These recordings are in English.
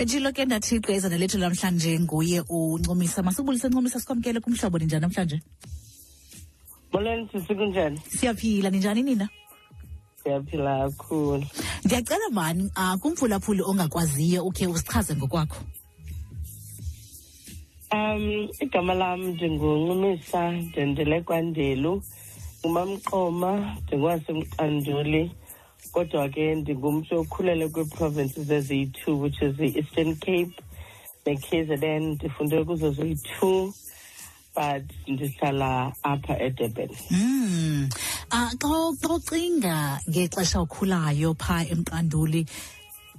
betshilo ke ndathixo izana lethu lamhlanje nguye uncumisa masibulise ncumisa sikwamkele kumhlobo ninjani namhlanje? Molweni sisi kunjani? Siyaphila ninjani nina? Siyaphila kakhulu. Ndiyacela mani um kumphulaphuli ongakwaziyo ukhe usichaze ngokwakho? Um igama lam ndinguncumisa ndendele kwandelu ngumamqoma ndingwasemqanduli kodwa ke ndingumntu okhulele kwii-provinces eziyi-two which is the-eastern cape ne-kzn. Ndifunde kuzo ziyi-two but ndihlala apha edurban. Um uh, xa ucinga ngexesha ukhulayo phaa emqanduli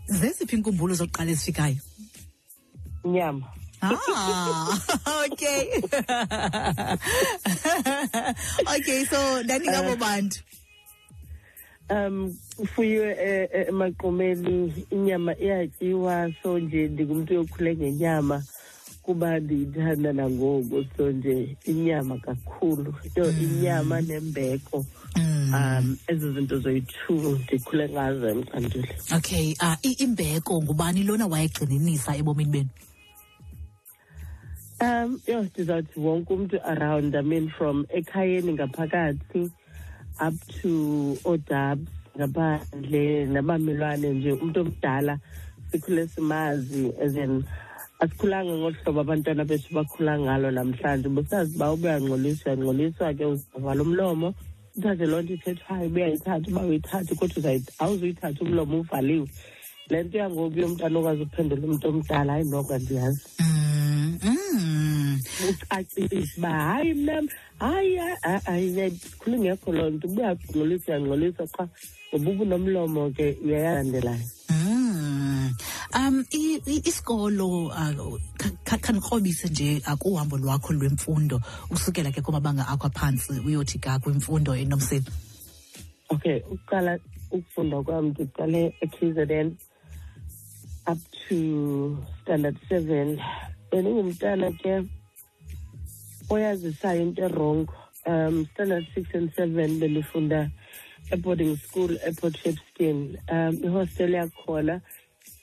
zeziphi iinkumbulo zokuqala ezifikayo? Nyama. Ah okay. Okay so ndandingabo bantu um kufuyiwe e- e- inyama iyatyiwa so nje ndingumntu yokhule ngenyama kuba ndiyithanda nangoku so nje inyama kakhulu. So inyama nembeko Mm. um ezo zinto zoyi-two ndikhule ngazo emcandule okay uh, imbeko ngubani lona wayegxininisa ebomini benu? Um yho ndizawuthi wonke umntu around i mean from ekhayeni ngaphakathi up to oodabs ngaphandle nabamelwane nje umntu omdala sikhule simazi as in asikhulanga ngolu hlobo abantwana bethu bakhula ngalo namhlanje. Busazi uba ubuyangcoliswa uyangcoliswa ke uzavala umlomo. Uthathe loo nto ithethwayo ubuyayithatha uba uyithathe kodwa awuzuyithatha umlomo uvaliwe. Le nto yangoku yomntana okwazi uphendula umntu omdala hayi noko andiyazi. Mm. Mm. ucacisa uba hayi mnam hayi hayi khule ngekho loo nto ubuyangcolisa uyangcolisa qha ngoba ubunomlomo ke uyayalandelayo Mm. Um i- i- isikolo uh, khandikrobise nje uh, kuhambo lwakho lwemfundo usukela ke kumabanga akho aphantsi uyothi ka kwimfundo enomsini okay ukuqala ukufunda kwam ndiqale e-kzn up to standard seven bendingumntana ke oyazisayo into erongo um standard six and seven bendifunda e-boarding school eport shepston um ihostel yakhona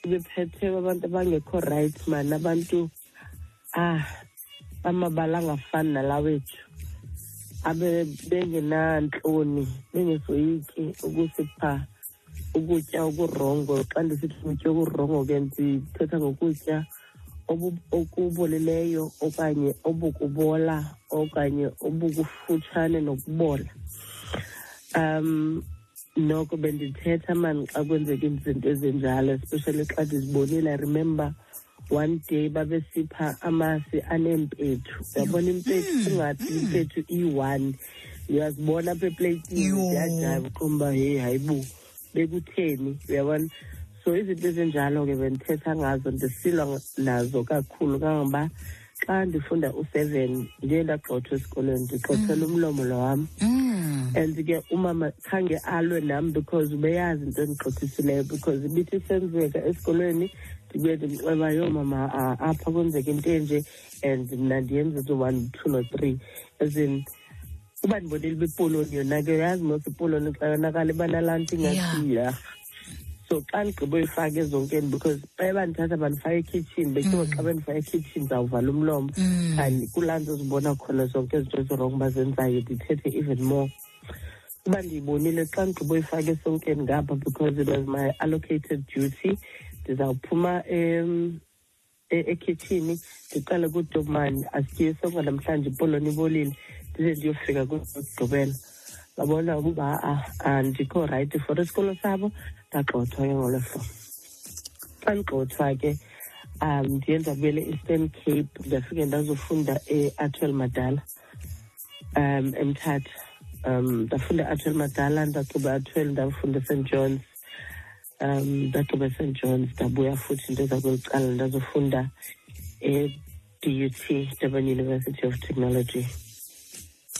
ibephethe abantu abangekho right man. Abantu ah bamabala angafani nalawethu abe bengenantloni bengesoyiki ukusipha ukutya okurongo xa ndisithi ukutya okurongo ke ndithetha ngokutya okubolileyo okanye obukubola okanye obukufutshane nokubola. Um noko bendithetha mani xa kwenzeka izinto ezinjalo especially xa ndizibonile. Remember one day babesipha amasi aneempethu. Uyabona impethu? Kungathi impethu iyi-one uyazibona apha epleyitini? Yho. ndiyajayiva uqomba heyi hayibo bekutheni. Uyabona? So izinto ezinjalo ke bendithetha ngazo ndisilwa nazo kakhulu kangoba xa ndifunda u-seven ndiye ndagxothwa esikolweni ndigxothela umlomo lo wam. Mm. and ke umama khange alwe nam because ubeyazi into endigxothisileyo because ibithi isenzeka esikolweni ndibuye ndimxeba yo mama ah, apha kwenzeka into enje? And mna ndiyenza zo-one two no-three as in uba ndibonile uba ipoloni yona ke uyazi mos ipoloni xa yonakala ibanalaa nto ingathi so xa ndigqiba uyifaka ezonkeni because baye bandithatha bandifaka ekhitshini betyiwa xa bendifaka ekhitshini ndizawuvala umlomo. Mm. and kulaa nto zibona khona zonke izinto ezirong bazenzayo ndithethe even more. Uba ndiyibonile xa ndigqiba uyifaka esonkeni ngapha because it was my allocated duty ndizawuphuma e- ekhitshini ndiqale kudobmani asityiwe sonke namhlanje ipoloni ibolile ndize ndiyofika kugqibela. Babona ukuba ah, andikho rayithi for isikolo sabo ndagxothwa ke ngolo hlobo xa ndigxothwa ke um ndiye ndabuyela e-eastern cape ndafike ndazofunda e-atwell madala um emthatha um ndafunda e-atwell madala ndagqiba atwell ndafunda st johns. Um ndagqiba st johns ndabuya futhi into zakweli ndazofunda e-dut durban university of technology.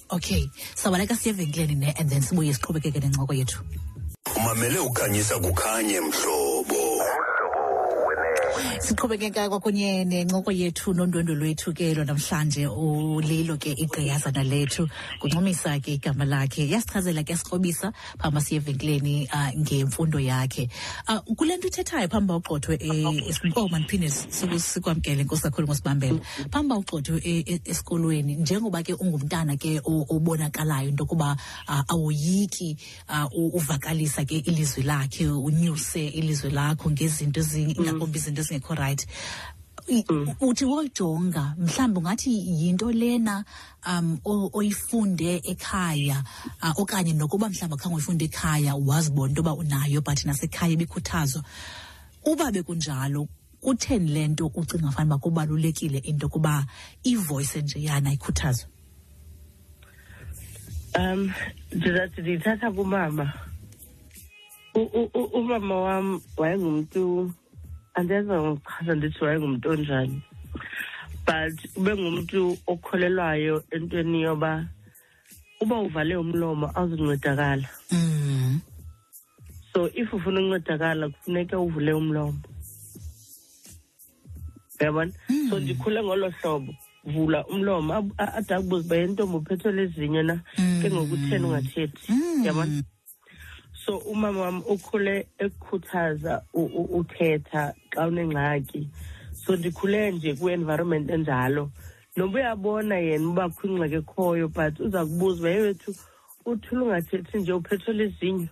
Okay sabaleka siye evenkileni ne and then sibuye siqhubekeke nencoko yethu umamele ukhanyisa kukhanye mhlobo siqhubekeka kwakunye nencoko yethu nondwendwe lwethu ke lo namhlanje ulilo ke igqiyazana lethu. Kuncumisa ke igama lakhe yasichazela ke sikrobisa phambi siye evenkileni uh, ngemfundo yakhe. Uh, kule nto ithethayo phambi ugxothwe oh mandiphinde sikwamkele nkosi kakhulu ngosibambela. Phambi ugxothwe esikolweni njengoba ke ungumntana ke obonakalayo into yokuba uh, awoyiki uh, uvakalisa ke ilizwi lakhe unyuse ilizwe lakho ngezinto ingakombi izinto ezingekho right. Uthi wojonga mhlawumbi ungathi yinto lena um oyifunde ekhaya uh, okanye nokuba mhlawumbi akhange uyifunde ekhaya wazibona into yoba unayo but nasekhaya ibikhuthazwa. Uba bekunjalo kutheni le nto ucinga fanuba kubalulekile into yokuba nje yana ikhuthazwe? Um ndiyithatha kumama. Umama wam wayengumntu andiyazi ngokuchaza ndithi wayengumuntu onjani but ube ngumntu okholelwayo entweni yoba uba uvale umlomo awuzuncedakala mm. so if ufuna uncedakala kufuneka uvule umlomo uyabona mm. so ndikhule ngolo hlobo vula umlomo ade akubuze uba yentombi uphethwe lezinye na mm. ke ngokutheni ungathethi mm. So umama wami ukhule ekukhuthaza uthetha xa unengxaki. So ndikhule nje kwi-environment enjalo. Noba uyabona yena uba kho ingxaki ekhoyo but uza kubuza uba yewethu uthule ungathethi nje uphethwe lizinyo?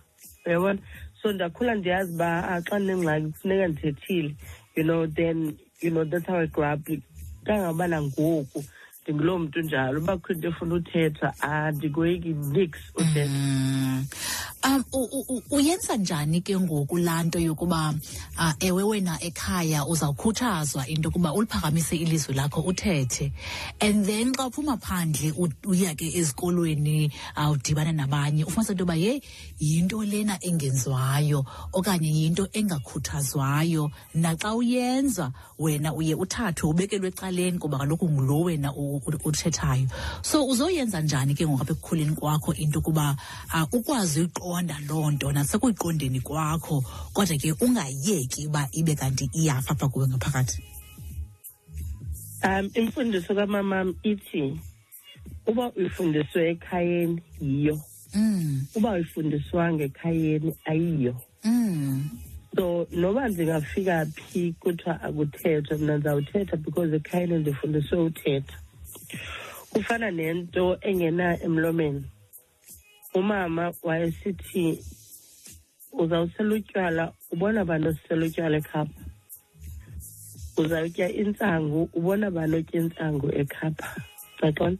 Uyabona? So ndakhula ndiyazi uba xa ndinengxaki kufuneka ndithethile. You know then you know that's how i grew up. Kangaba nangoku ndinguloo mntu njalo. Uba kho into efuna uthetha andikoyiki nix uthetha um uyenza njani ke ngoku laa nto yokuba uh, ewe wena ekhaya uzawukhuthazwa into yokuba uliphakamise ilizwi lakho uthethe? And then xa uphuma phandle uya ke ezikolweni uh, udibane nabanye ufumanisa into yoba yeyi yinto lena engenziwayo okanye yinto engakhuthazwayo. Naxa uyenza wena uye uthathwe ubekelwe ecaleni kuba kaloku ngulo wena uthethayo. So uzoyenza njani ke ngoku apha ekukhuleni kwakho into yokuba uh, ukwazi uyiqonda loo nto nasekuyiqondeni kwakho kodwa ke ungayeki uba ibe kanti iyafa apha kuwe ngaphakathi. Um imfundiso kamamam ithi uba uyifundiswe ekhayeni yiyo. Mm. uba uyifundiswanga ekhayeni ayiyo. Mm. so noba ndingafika phi kuthiwa akuthethwa mna ndizawuthetha because ekhayeni ndifundiswe uthetha. Kufana nento engena emlomeni umama wayesithi uzawusela utywala ubona bantu osisela utywala ekhapha uzawutya intsangu ubona bantu otya intsangu ekhapha xaxona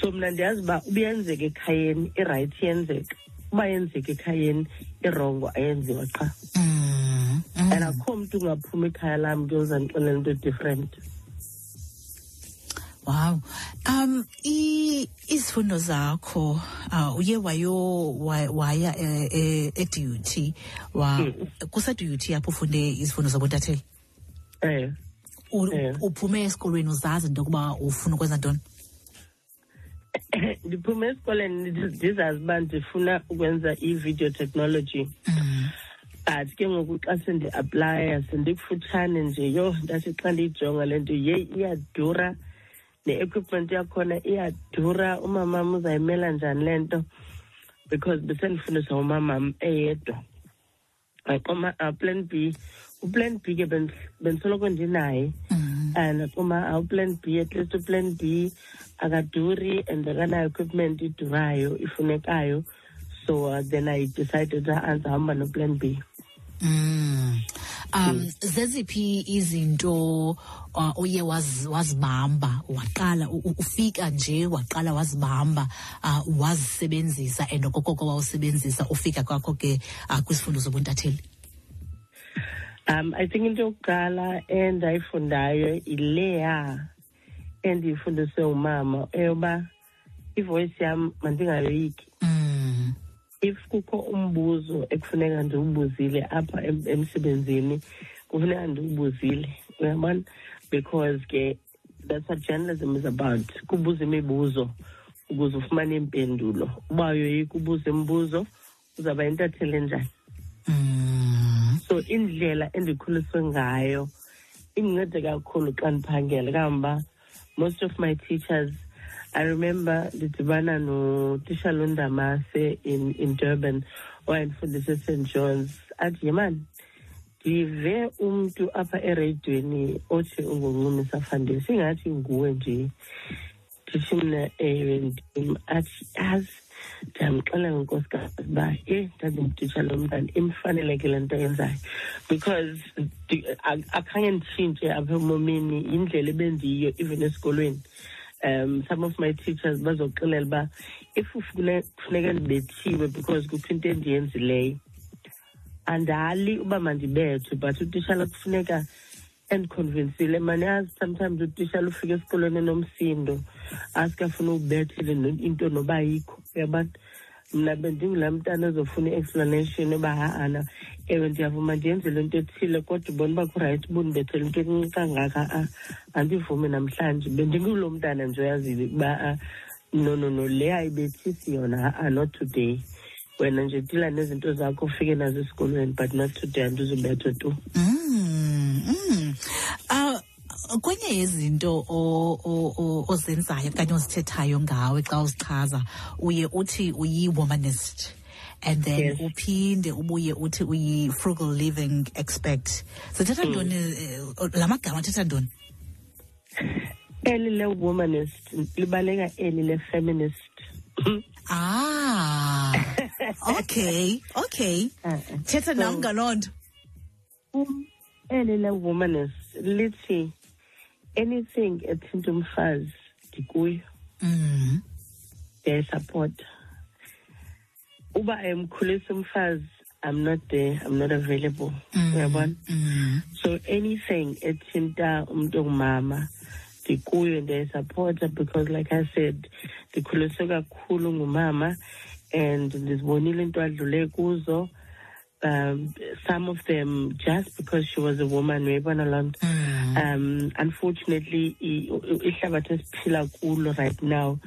so mna ndiyazi uba ubuyenzeka ekhayeni irayithi iyenzeka uba yenzeka ekhayeni irongo ayenziwa qha. Mm. mm. and akho mntu ungaphuma ikhaya lam ke uzandixelela into different Wow. Um izifundo zakho uh, uye wayo waya e, e duty wa kuse duty apho ufunde izifundo zabontatheli. Eh. Uphume esikolweni uzazi into yokuba ufuna ukwenza ntoni? Ndiphume esikoleni ndizazi uba ndifuna ukwenza i-video technology. Mm. but ke ngoku xa sendi-aplya sendikufutshane nje yho ndathi xa ndiyijonga le nto yeyi iyadura ne-equipment yakhona iyadura umamam uzayimela njani le nto? Because besendifundiswa umamam eyedwa. Aquma uh, plan b. Uplan b ke bendisoloko ndinaye. And aquma uplan b at least uplan b akaduri and akanayo equipment idurayo ifunekayo. So uh, then i decided andihamba noplan b. Mm. Um zeziphi izinto uh, uye wazibamba waqala ufika nje waqala wazibamba uh, wazisebenzisa and okokoko wawusebenzisa ufika kwakho ke uh, kwisifundo zobuntatheli um i think into yokuqala endayifundayo ileya endiyifundiswe umama eyoba ivoyisi yam mandingayoyiki. Mm. If kukho umbuzo ekufuneka ndiwubuzile apha emsebenzini kufuneka ndiwubuzile uyabona? Because ke that's what journalism is about. Kubuza imibuzo ukuze ufumane impendulo. Uba uyoyika ubuza imibuzo uzawuba yintatheli enjani mm. so indlela endikhuliswe ngayo indincede kakhulu xa ndiphangela. Kamba most of my teachers i remember ndidibana notisha lundamase in, in durban oh, owayendifundisa est johns. Athi yemani ndive umntu apha ereyidweni othi unguncumisa fandesi ingathi nguwe nje. Ndithi mna ewe ndim. Athi yazi ndiyamxelela nkosikazi uba e ndandimtitsha lo mntana imfaneleke le nto yenzayo because akhange nditshintshe apha emomini yindlela ebendiyiyo even esikolweni um some of my teachers bazoxelela uba if kufuneka ndibethiwe because kukho into endiyenzileyo andali uba mandibethwe but utishala kufuneka endiconvinsile mani sometimes utishala ufika esikolweni enomsindo asikafuna ubethele into noba yikho uyabona mna bendingulaa mntana ezofuna i-explanation yoba ha-ana ewe ndiyavuma ndiyenzele into ethile kodwa ubona uba kurayithi ubundibethele into encinci kangaka a andivumi namhlanje. Bendingulo mntana nje oyaziyo uba no no no le ayibethisi yona ha-a not today. Wena nje dila nezinto zakho ufike nazo esikolweni but not today andizubethwe tu. Mm, mm. Uh, kwenye yezinto ozenzayo okanye ozithethayo ngawe xa uzichaza uye uthi uyi-womanist and then Yes. uphinde ubuye uthi uyi-frugal living expert zithetha Mm. ntoni eh, la magama athetha ntoni eli le-womanist libaleka eli le-feminist ah okay okay Uh-uh. thetha nam So- ngaloo nto Um, eli le-womanist lithi anything ethinta umfazi ndikuyo mm. Uba ayimkhulisa umfazi i'm not there i'm not available Mm. uyabona Mm. so anything ethinta umuntu ongumama ndikuyo ndiyayisapota because like i said ndikhuliswe kakhulu ngumama and ndizibonile into adlule kuzo um some of them just because she was a woman uyayibona loo nto Mm. um unfortunately ihlabathi esiphila kulo right now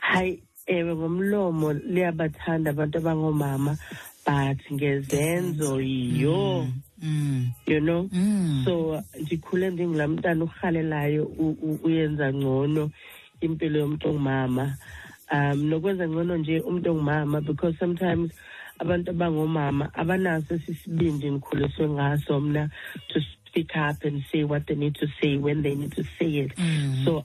hayi ewe ngomlomo liyabathanda abantu abangoomama but ngezenzo yiyo Mm. you know Mm. so ndikhule ndingulaa mntana urhalelayo uyenza ngcono impilo yomntu ongumama um nokwenza ngcono nje umntu ongumama because sometimes abantu abangoomama abanaso sisibindi ndikhuliswe ngaso mna to speak up and say what they need to say when they need to say it Mm. so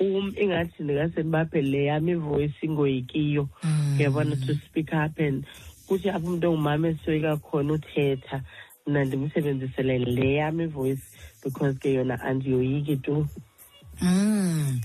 um ingathi ndingase ndibaphe le yam ivoice ingoyikiyo Mm. uyabona to speak up and kuthi apho umntu ongumama esoyika khona uthetha mna ndimsebenzisele le yam ivoice because ke yona andiyoyiki tu Mm.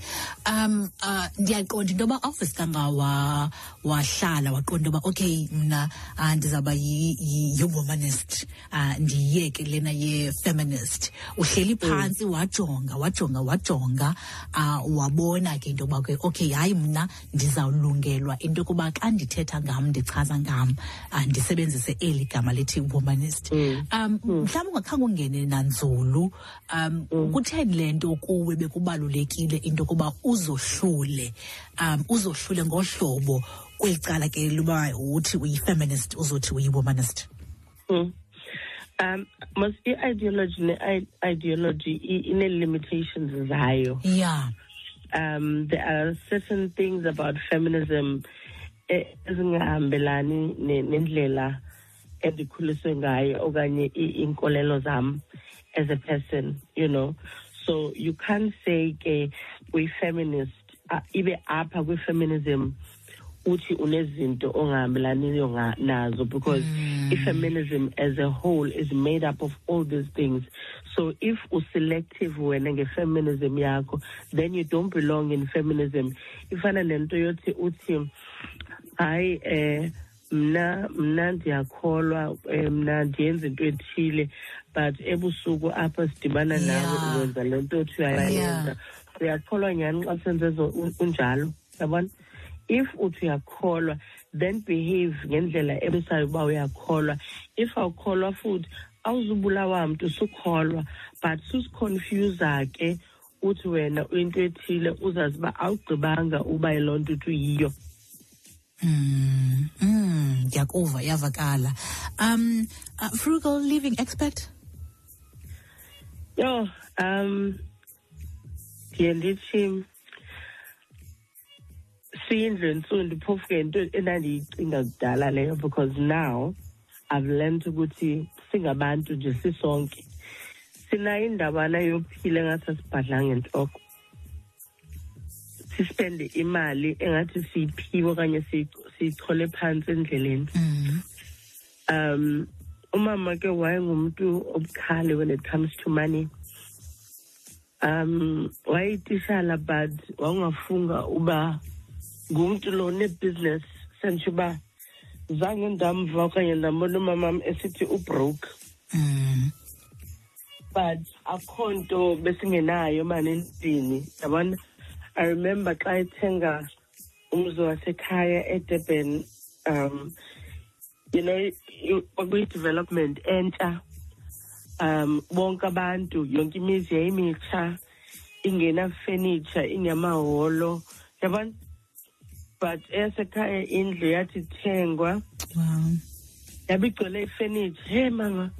Um uh ndiyaqonda into yoba awuvesikanga wa wahlala waqonda uba okay mna uh, ndizawuba yi- yi- yi-womanist uh, ndiyiyeke lena ye-feminist. Uhleli phantsi wajonga wajonga wajonga uh, wabona ke into yoba ke okay hayi mna ndizawulungelwa into yokuba xa ndithetha ngam ndichaza ngam uh, ndisebenzise eli gama lithi womanist Mm. um mhlawumbi ungakhange ungene nanzulu um kutheni le nto kuwe bekubalulekile into yokuba uzohlule um uzohlule ngohlobo kweli cala ke luba uthi uyi-feminist uzothi uyi-womanist. Mm. um mos i-ideology ne-ideology i- ine-limitations zayo. Yeah. Um there are certain things about feminism eh, ezingahambelani nendlela endikhuliswe ngayo okanye iinkolelo zam as a person you know so you can't say ke uyi-feminist ibe apha kwi-feminism uthi unezinto ongahambelaniyo nga- nazo because i-feminism as a whole is made up of all these things. So if uselective wena nge-feminism yakho then you don't belong in feminism. Ifana nento yothi uthi hayi eh mna mna ndiyakholwa eh, mna ndiyenza into ethile but ebusuku apha sidibana nawe Yeah. uwenza le nto othi uyayenza uyakholwa nyhani xa senze zo un- unjalo yabona? If uthi uyakholwa then behave ngendlela ebisayo uba uyakholwa. If awukholwa futhi awuzubulawa mntu sukholwa but susiconfusa ke uthi wena into ethile uzazi uba awugqibanga uba yiloo nto uthi uyiyo. Mm, mm, ndiyakuva iyavakala um uh, frugal living expert Yo, um, ndiye ndithi siyindlu entsundu phofu ke into endandiyicinga kudala leyo because now i've learned ukuthi singabantu nje sisonke. Sinayo indabana yophila engathi asibhadlanga entloko sispende imali engathi siyiphiwe okanye siyichole phansi endleleni. Mm. um umama ke wayengumuntu obukhali when it comes to money. Um wayeyitishala but wawungafunga uba ngumntu lo nebusiness sentsho uba zange ndamva okanye ndambona umamam esithi ubroke. Mm. but akho nto besingenayo mani endlini yabona? I remember xa ethenga umzi wasekhaya edurban um you know kwakuyi-development entsha um bonke abantu yonke imizi yayimitsha ingena-furniture ingamahholo yabona but eyasekhaya indlu yathi ithengwa. Wow. yabe igcwele ifurniture. Hey mama.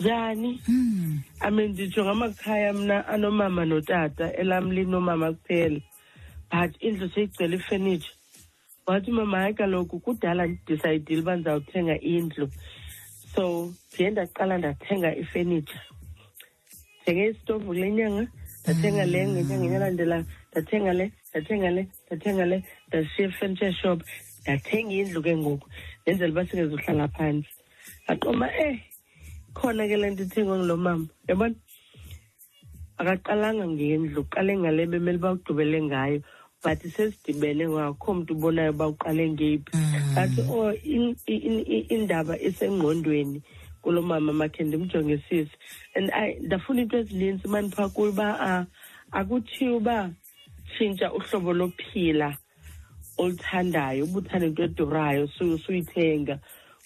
Njani? Mm. I mean nditsho ngamakhaya mna anomama notata elam linomama kuphela. But indlu seyigcwele ifurniture. Wathi mama kaloku kudala ndidisayidile uba ndizawuthenga indlu. So ndiye ndaqala ndathenga ifenitsha ndithenge isitovu kule nyanga ndathenga le ngenyanga enyalandelayo ndathenga le ndathenga le ndathenga le ndashiya efurniture shop. Ndathenga indlu ke ngoku ndenzela uba singezuhlala phantsi aqoma eh khona ke le nto ithengwe ngulo mama. Yabona? Akaqalanga ngendlu uqale ngale bemele uba ugqibele ngayo but sesidibene ngakho mntu ubonayo uba uqale ngeyiphi. Mm. oh in- in- in- indaba isengqondweni kulo mama makhe ndimjongisise and I ndafuna into ezininzi mani phaa kuyo uba akuthiwa uba tshintsha uhlobo lophila oluthandayo uba uthanda into edurayo su- suyithenga.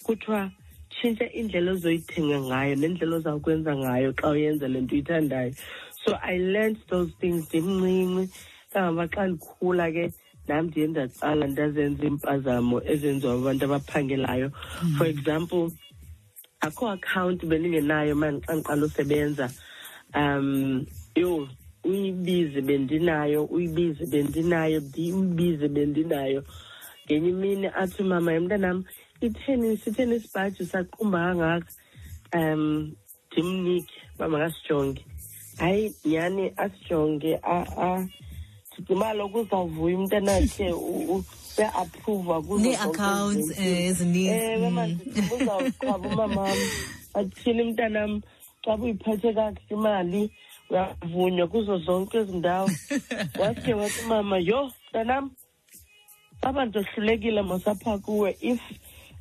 Kuthiwa tshintsha indlela ozoyithenga ngayo nendlela ozawukwenza ngayo xa uyenza le nto uyithandayo. So i learned those things ndimncinci kangaba xa ndikhula ke nam ndiye ndaqala ndazenza iimpazamo ezenziwa abantu abaphangelayo. For example akho account bendingenayo mani xa ndiqala usebenza um yho uyibize bendinayo uyibize bendinayo ndimbize bendinayo. Ngenye imini athi mama mntanam itheni sitheni isibhaji saqumba kangaka? Um ndimnike uba makasijonge hayi nyhani asijonge ndicinga kaloku uzawuvuya umntanakhe uyaapruva Nee-accounts eh, ezininzi. Mm. manje uzawuqhaba umamam athini mntanam xa buyiphethe kakuhle imali uyavunywa kuzo zonke ezi ndawo. Waske wathi mama yho mntanam aba ndohlulekile mosapha kuwe if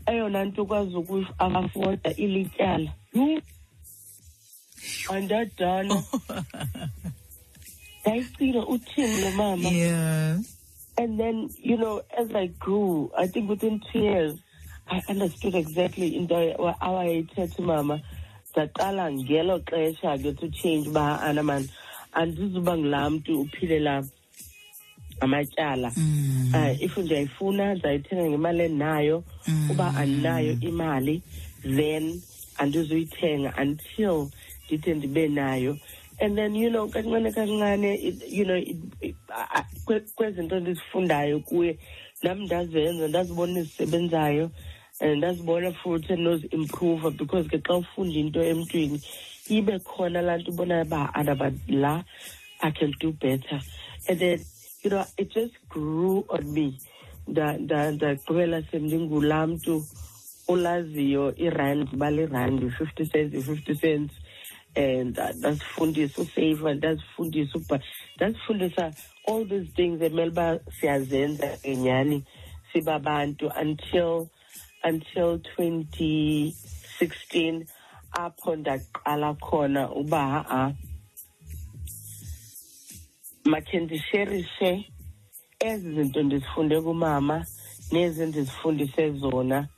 eyona nto ukwazi ukuafoda ilityala. Yhu, andadala uthini lo mama Yeah. And then, you know, as I grew, I think within two years, I understood exactly into how I said to mama, ndaqala ngelo xesha ke to change uba ana man andizuba ngulaa mntu uphilela amatyala Mm. uh, if ndiyayifuna ndizayithenga ngemali endinayo uba andinayo imali then andizuyithenga until ndide ndibe nayo and then you know kancane kancane you know kwezinto ndizifundayo kuye nam ndazenza ndazibona ezisebenzayo and ndazibona futhi endinozi-improva because ke xa ufunda into emntwini ibe khona laa nto ubonayo uba anaba la i can do better. And then you know it just grew on me. Nda- nda- ndagqibela sendingulaa mntu olaziyo irandi uba lirandi fifty cents i-fifty cents and ndazifundisa usaver ndazifundisa ubha ndazifundisa all these things emele uba siyazenza ngenyani sibabantu until until 2016 apho ndaqala khona uba ha-a makhe ndisherishe ezi zinto ndizifunde kumama nezi ndizifundise zona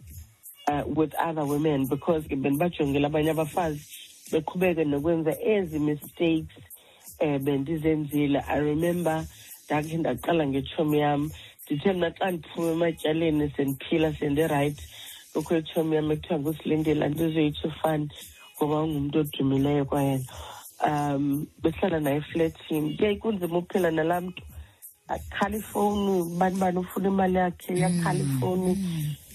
uh, with other women because ke bendibajongile abanye abafazi beqhubeke nokwenza ezi mistakes um bendizenzile. I remember ndakhe ndaqala ngetshomi yam. Ndithe mna xa ndiphume ematyaleni sendiphila sendirayithi kukho itshomi yam ekuthiwa ngusilindela ndizoyitsho fani ngoba ungumntu odumileyo kwayena um behlala naye efletini kuye kunzima ukuphila nalaa mntu. Akhala ifowuni bani bani ufuna imali yakhe iyakhala ifowuni.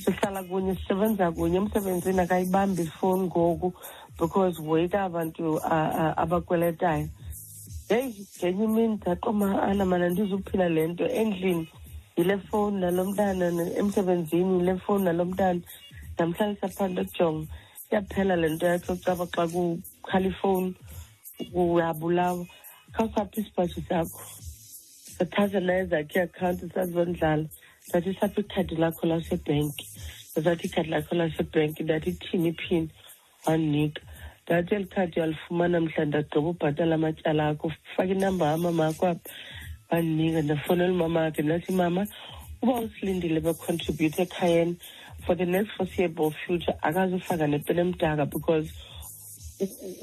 Sihlala kunye sisebenza kunye. Emsebenzini akayibambi ifowuni ngoku because woyika abantu uh, uh, abakweletayo. Heyi ngenye imini ndaqoma oh, ana mana ndizuphila le endlini? Yile fowuni nalo emsebenzini yile fowuni nalo mntana. Ndamhlalisa phantsi ekujonga iyaphela le nto xa kukhala ifowuni uyabulawa. Khawusaphi isipaji sakho. Sathatha naye iakhawunti sazondlala. Ndathi saphi ikhadi lakho lasebhenki ndazathi ikhadi lakho lasebhenki ndathi ithini iphini wandinika ndathi eli khadi uyalifumana mhla ndagqiba ubhatala amatyala akho faka inamba yamama akho apha. Wandinika ndafowunela umama wakhe ndathi mama uba usilindile becontribute ekhayeni for the next foreseeable future akazufaka nepeni emdaka because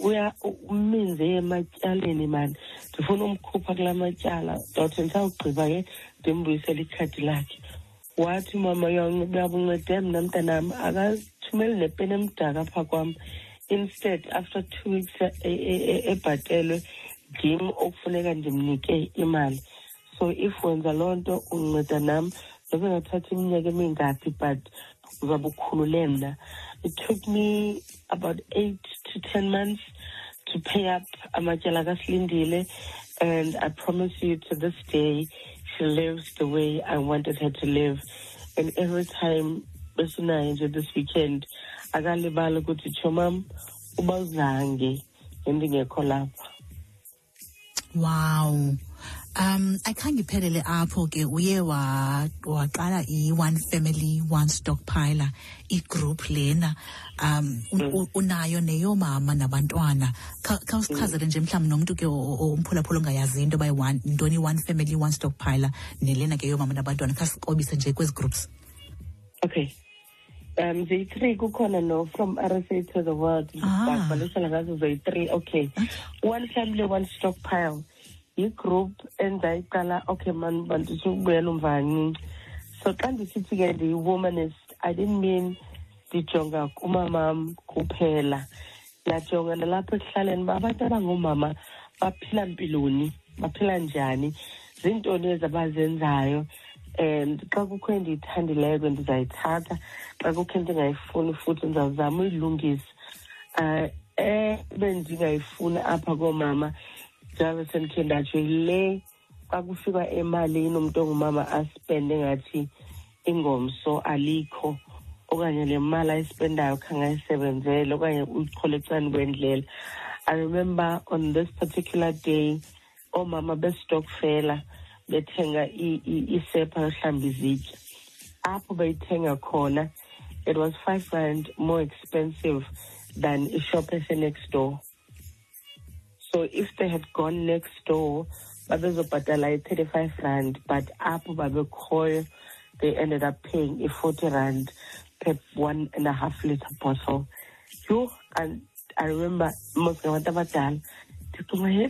uya uminze ematyaleni mani. Ndifuna umkhupha kula matyala dot ndisawugqiba ke ndimbuyisele ikhadi lakhe. Wathi mama uyabuncede mna mntanam akathumeli nepeni emdaka apha kwam. Instead after two weeks ebhatelwe ndim okufuneka ndimnike imali. So if wenza loo nto unceda nam. Noba ingathatha iminyaka emingaphi but uzabe ukhulule mna. It took me about eight to ten months to pay up amatyala kasilindile and i promise you to this day she lives the way i wanted her to live. And every time besinayo nje this weekend akalibali ukuthi tshomam uba uzange endingekho lapha. Wow. Um ayikhange iphelele apho ke uye waqala i-one family one stockpiler igroup lena. Um unayo neyomama nabantwana. Khawusichazele nje mhlawumbi nomntu ke umphulaphula ongayazi into yoba ntoni i-one family one stockpiler nelena ke yomama nabantwana. Khasiqobise nje kwezi groups. Okay um ziyi-three kukhona no from rsa to the world. Babhalisela ngazo ziyi-three okay. One family one stockpile. Yi-group and endayiqala okay man banditsho ukubuyela umva kancinci so xa ndisithi ke ndiyi-womanist i didn't mean ndijonga kumamam kuphela. Ndajonga nalapha ekuhlaleni uba abantu abangoomama baphila mpiloni baphila njani? Zintoni ezabazenzayo and xa kukho endiyithandileyo ndizayithatha xa kukho endingayifuni futhi ndizawuzama uyilungisa. Um ebendingayifuni apha koomama sendikhe ndatsho yile xa kufika emalini umntu ongumama aspende ngathi ingomso alikho okanye le mali ayispendayo khange ayisebenzele okanye uyichole ecani kwendlela. I remember on this particular day oomama bestokfela bethenga isepha yohlamba izitya. Apho beyithenga khona it was five rand more expensive than ishop esenext door. So if they had gone next door babezobhatala i-thirty-five rand but apho babekhoyo they ended up paying i-forty rand per one and a half liter bottle. Yho and i remember mos ngabantu abadala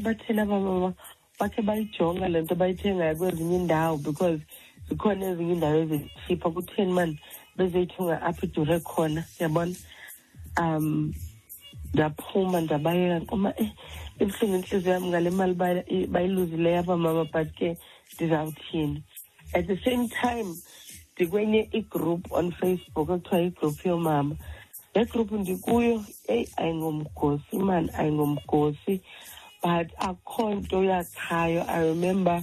batheni abamama bakhe bayijonga le nto bayithengayo kwezinye iindawo because zikhona ezinye iindawo ezithipha kutheni mani bezeyithenga apha idure khona yabona um ndaphuma ndabayeka nkoma eh ibuhlungu intliziyo yam ngale mali bayiluzileyo abamama but ke ndizawuthini? At the same time ndikwenye igroup on facebook ekuthiwa igroup yoomama. Le group ndikuyo eyi ayingomgosi mani ayingomgosi but akho nto yakhayo i remember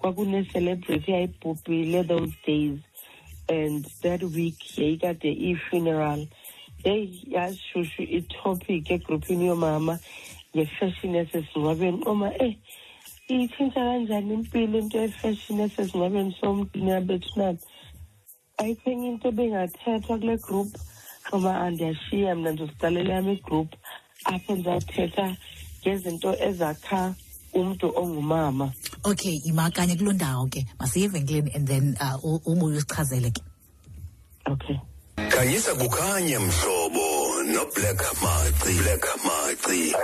kwakune-celebrity yayibhubhile those days and that week yayikade iyi-funeral heyi yashushu itopic egrupini yomama ngefashion esesingcwabeni oma eh iyitshintsha kanjani impilo into yefashion esesingcwabeni somdina bethu nani ayikho enye into bengathethwa kule group. Oma andiyashiya mna ndizosiqalela yam igroup apho ndizawuthetha ngezinto ezakha umntu ongumama. Okay imakanye kuloo ndawo ke. Masiye evenkileni and then uh, ubuye usichazele ke. Okay. Khanyisa kukhanya mhlobo noblack maci. Black maci.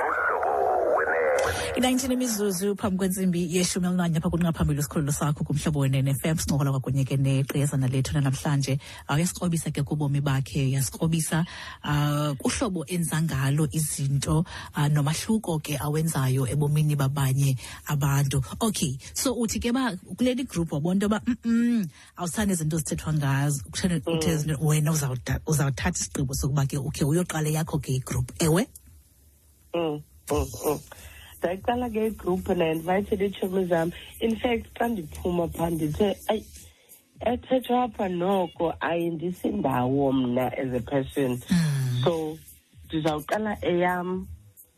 I-19 imizuzu phambi kwentsimbi yeshumi elinanye apha kunqaphambili isikhululo sakho kumhlobo wenenfm sincokola kwakunye ke neqiyazana lethu nanamhlanje. Uyasikrobisa ke kubomi bakhe uyasikrobisa uh, kuhlobo enza ngalo izinto uh, nomahluko ke awenzayo ebomini babanye abantu. Okay so uthi ke ba kuleli group wabona into yoba mm awusane izinto zithethwa ngazo kutheni- wena uzawuthatha isigqibo sokuba ke ukhe uyoqala yakho ke igroup. Ewe? Mm, mm, mm. Ndayiqala ke igroup na-invited iitshomi zam in fact xa ndiphuma phaa ndithe ayi ethethwa apha noko ayindisindawo mna as a person. So ndizawuqala eyam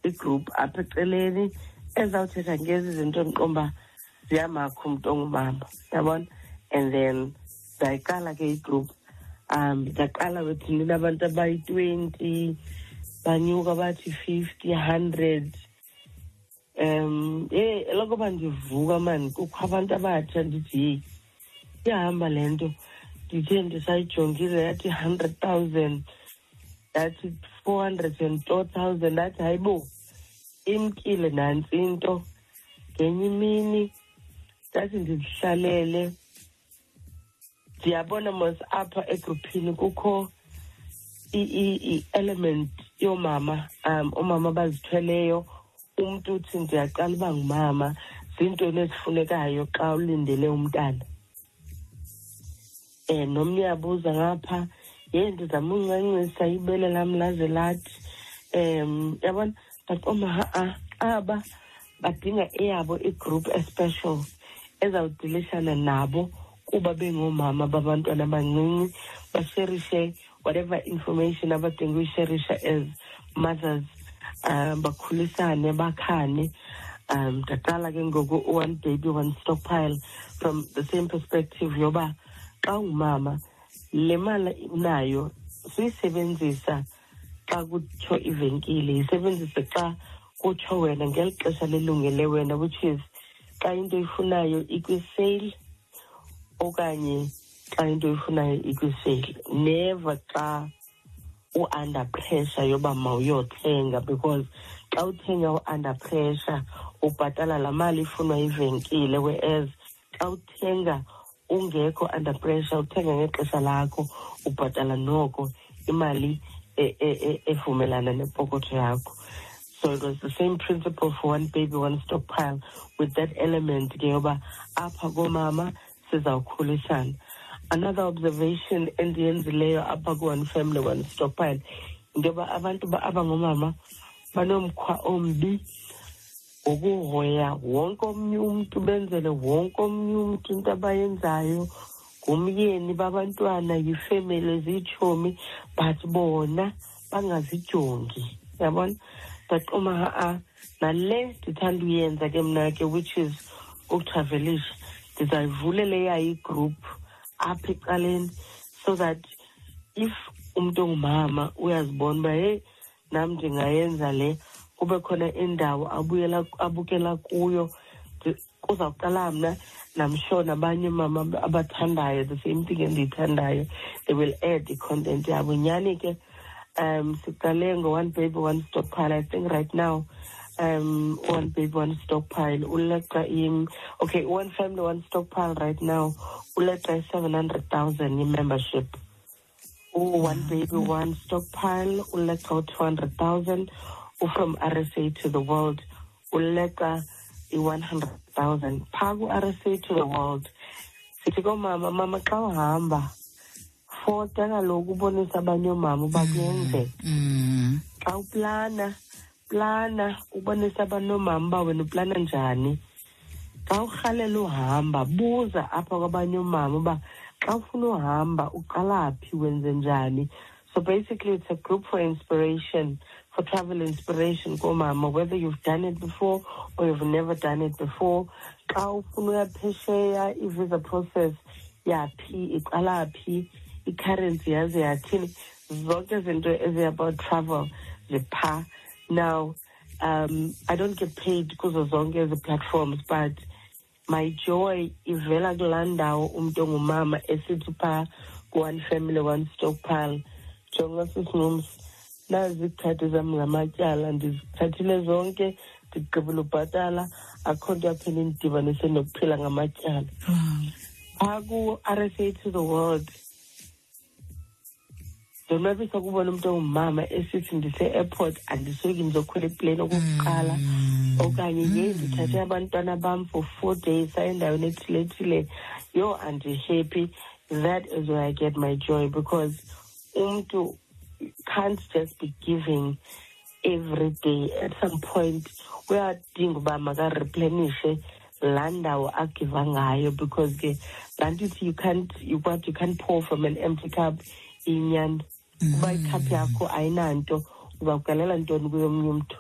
igroup apha eceleni. Ezawuthetha ngezi zinto ndiqomba ziyamakho umntu ongumama yabona and then ndayiqala ke igroup um ndaqala with ndinabantu abayi-twenty banyuka bathi fifty hundred um ye elokuba ndivuka mani kukho abantu abatsha ndithi yeyi iyahamba le nto. Ndithe ndisayijongile yathi hundred thousand yathi four hundred and four thousand ndathi hayi bo imkile nantsi into. Ngenye imini ndathi ndizihlalele. Ndiyabona mos apha egruphini kukho i-element yoomama um oomama abazithweleyo. Umntu uthi ndiyaqala uba ngumama ziintoni ezifunekayo xa ulindele umntana. Um nomnye yabuza ngapha ye ndizama uncancisa ibele lam laze lathi. Um yabona? Ndaqomba ha-a aba badinga eyabo igroup especial ezawudilishana nabo kuba bengoomama babantwana abancinci basherishe whatever information abadinga uyisherisha as mothers. Um bakhulisane bakhane. Um ndaqala ke ngoku one baby one stockpile from the same perspective yoba xa ungumama le mali unayo suyisebenzisa xa kutsho ivenkile yisebenzise xa kutsho wena ngeli xesha lilungele wena which is xa into oyifunayo ikwisale okanye xa into oyifunayo ikwisale. Never xa u-under pressure yoba mawuyothenga because xa uthenga u-under pressure ubhatala laa mali ifunwa yivenkile whereas xa uthenga ungekho under pressure uthenga ngexesha lakho ubhatala noko imali evumelana nepokotho yakho. So it was the same principle for one baby one stockpile. With that element ke yoba apha koomama sizawukhulisana another observation endiyenzileyo apha ku-one family one stockpile into yoba abantu ba- abangoomama banomkhwa ombi ngokuhoya wonke omnye umntu benzele wonke omnye umntu into abayenzayo. Ngumyeni babantwana yifemeli ziyitshomi but bona bangazijongi yabona? Ndaqoma ha-a nale ndithanda uyenza ke mna ke which is ukutravelisha ndizayivulela eyayo igroup apha ecaleni so that if umntu ongumama uyazibona uba heyi nam ndingayenza le kube khona indawo abuyela abukela kuyo. Ndi- kuzawuqala mna namsure nabanye mama abathandayo the same thing endiyithandayo they will add i-content yabo. Nyhani ke um siqale ngo-one baby one stockpile. I think right now um one baby one stockpile uleqa im okay one family one stockpile right now. Uleqa i-seven hundred thousand i-membership u-one baby one stockpile hundred thousand. U-from rsa to the world. Hundred thousand. Phaa ku-rsa to the world. Sithi koomama mama xa uhamba. Fota kaloku ubonisa abanye oomama uba kuyenzeka. Mm. xa uplana plana ubonisa abanomama uba wena uplana njani. Xa urhalela uhamba buza apha kwabanye omama uba xa ufuna uhamba uqala phi wenze njani. So basically it's a group for inspiration for travel inspiration koomama whether you've done it before or you've never done it before. Xa ufuna uya phesheya i-visa process yaphi iqala phi i-currency yaze yathini. Zonke izinto ezi-about travel ziphaa now um i don't get paid kuzo zonke ezi platforms but my joy ivela kulaa ndawo umntu ongumama esithi phaa ku-one family one stockpile jonga sisinqumsi nazi ikhadi zam zamatyala ndizithathile zonke ndigqibile ubhatala akho nto yaphela indibanise nokuphila ngamatyala Wow. phaa ku-r s a to the world ndonwabisa ukubona umntu ongumama esithi ndise-airport andisoki ndizokhwela iplane okokuqala. Mm. Okanye ye mm. ndithathe abantwana bam for four days endaweni ethilethile yho andihappy. That is where i get my joy because umntu can't just be giving every day. At some point uyadinga uba makareplenishe laa ndawo agiva ngayo because ke laa nto ithi you can't you, what, you can't pour from an empty cup inyani uba ikhaphu yakho ayinanto uzawugalela ntoni kuyomnye umntu.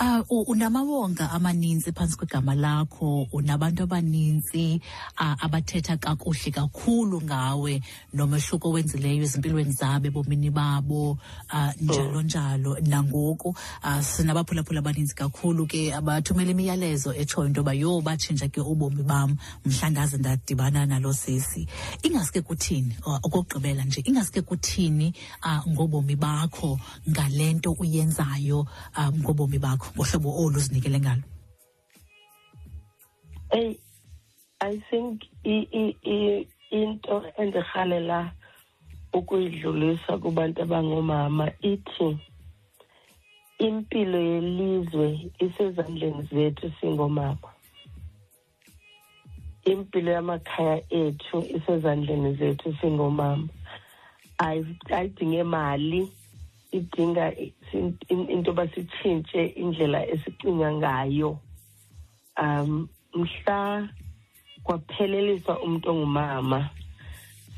Uh, unamawonga amaninzi phantsi kwegama lakho unabantu abaninzi uh, abathetha kakuhle kakhulu ngawe nomehluko owenzileyo ezimpilweni zabo ebomini babo uh, njalo njalo. Nangoku uh, sinabaphulaphula abaninzi kakhulu ke abathumela imiyalezo etshoyo into yoba yho batshintsha ke ubomi bam mhla ndadibana nalo sesi ingaske kuthini okokugqibela nje ingaske kuthini uh, ngobomi bakho ngale nto uyenzayo um ngobomi bakho ngohlobo olu zinikele ngalo. Hey, I think into endirhalela ukuyidlulisa kubantu abangomama ithi impilo yelizwe isezandleni zethu singomama impilo yamakhaya ethu isezandleni zethu singomama Ayi- ayidinge mali idinga i- sin- in- into yoba sitshintshe indlela esicinga ngayo. Um mhla kwapheleliswa umuntu ongumama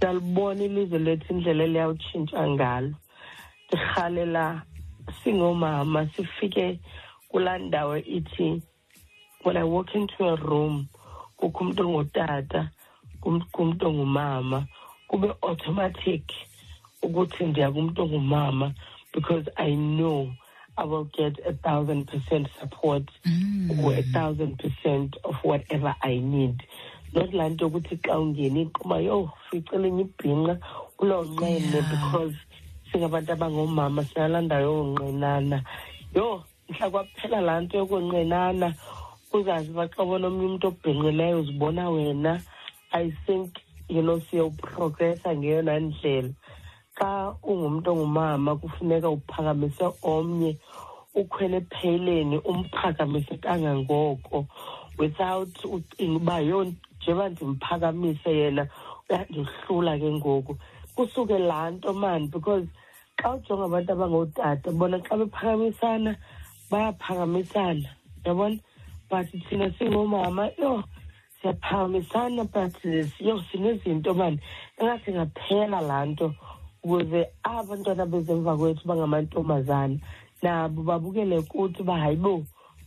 salibona ilizwe lethu indlela eliyawutshintsha ngalo. Ndirhalela singomama sifike kulaa ndawo ithi when i walk into a room kukho umuntu ongutata kum- kumuntu ongumama kube automatic ukuthi ndiya kumuntu ongumama. Because i know i will get a thousand percent support or a mm. thousand percent of whatever I need. Not nto yokuthi xa ungena inkquma yho ficele enye ibhinqa Yeah. because singabantu abangomama sinalanda yonqenana yho mhla kwaphela laa nto yokonqenana uzazi uba xa ubona omnye umntu obhinqileyo uzibona wena i think you know siyawuprogressa ngeyona ndlela xa ungumntu ongumama kufuneka uphakamise omnye ukhwele epheyileni umphakamise kangangoko. Without ucinga uba yho njengoba ndimphakamise yena uyandihlula ke ngoku. Kusuke laa nto mani because xa ujonga abantu abangootata bona xa bephakamisana bayaphakamisana yabona but thina singomama yho siyaphakamisana but yho sinezinto mani. Engathi ngaphela laa nto. Ukuze abantwana bezemva kwethu bangamantombazana nabo babukele kuthi uba hayi bo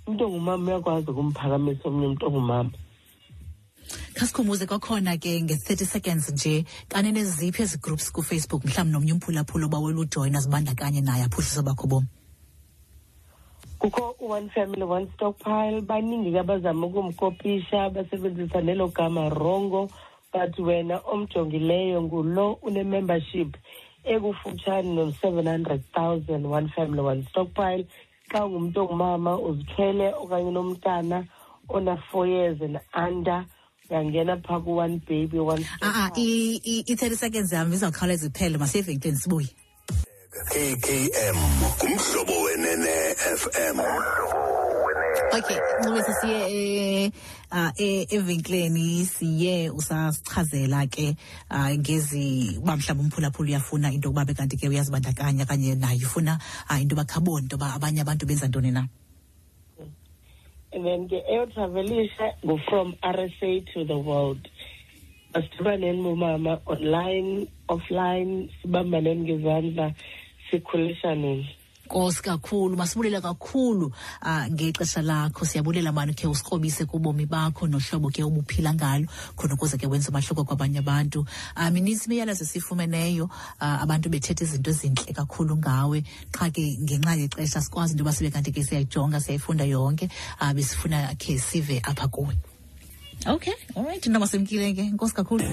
umntu ongumama uyakwazi ukumphakamisa omnye umntu ongumama. Khasikhumbuze kwakhona ke nge-30 seconds nje kanene ziphi ezi groups kufacebook mhlawumbi nomnye umphulaphula obawela ujoyina zibandakanye naye aphuhlisa bakho bomi kukho u-one family one stockpile baningi ke abazama ukumkopisha basebenzisa nelo gama rongo but wena omjongileyo ngulo une-membership. Ekufutshane no-seven hundred thousand one family one stockpile. Xa ungumntu ongumama uzithwele okanye unomntana ona-four years and under uyangena phaa ku-one baby one ah, ah, a-a i-30 seconds yam izawukhawuleza iphele. Masiye evenkileni sibuye. KKM kumhlobo wenene FM okay ncubisa siye eh, ah, eh, evenkileni siye usasichazela ke um ngezi uba mhlawumbi umphulaphula uyafuna into yokuba bekanti ke uyazibandakanya kanye naye ufuna ah, into yoba khabona into yoba abanye abantu benza ntoni na? And then ke eyotravelisha ngu-from a to the world. Asidibaneni bomama online offline sibambaneni ngezandla sikhulishaneni nkosi kakhulu masibulele kakhulu uh, ngexesha lakho. Siyabulela mani khe usikrobise kubomi bakho nohlobo ke ubuphila ngalo khona ukuze ke wenze umahluko kwabanye abantu. Um minintsi imiyalezo esiyifumeneyo uh, abantu bethetha izinto ezintle kakhulu ngawe. Qha ke ngenxa yexesha sikwazi into yoba sibe kanti ke siyayijonga siyayifunda yonke. Um besifuna khe sive apha kuwe. Okay all right ntomasemkile ke. Nkosi kakhulu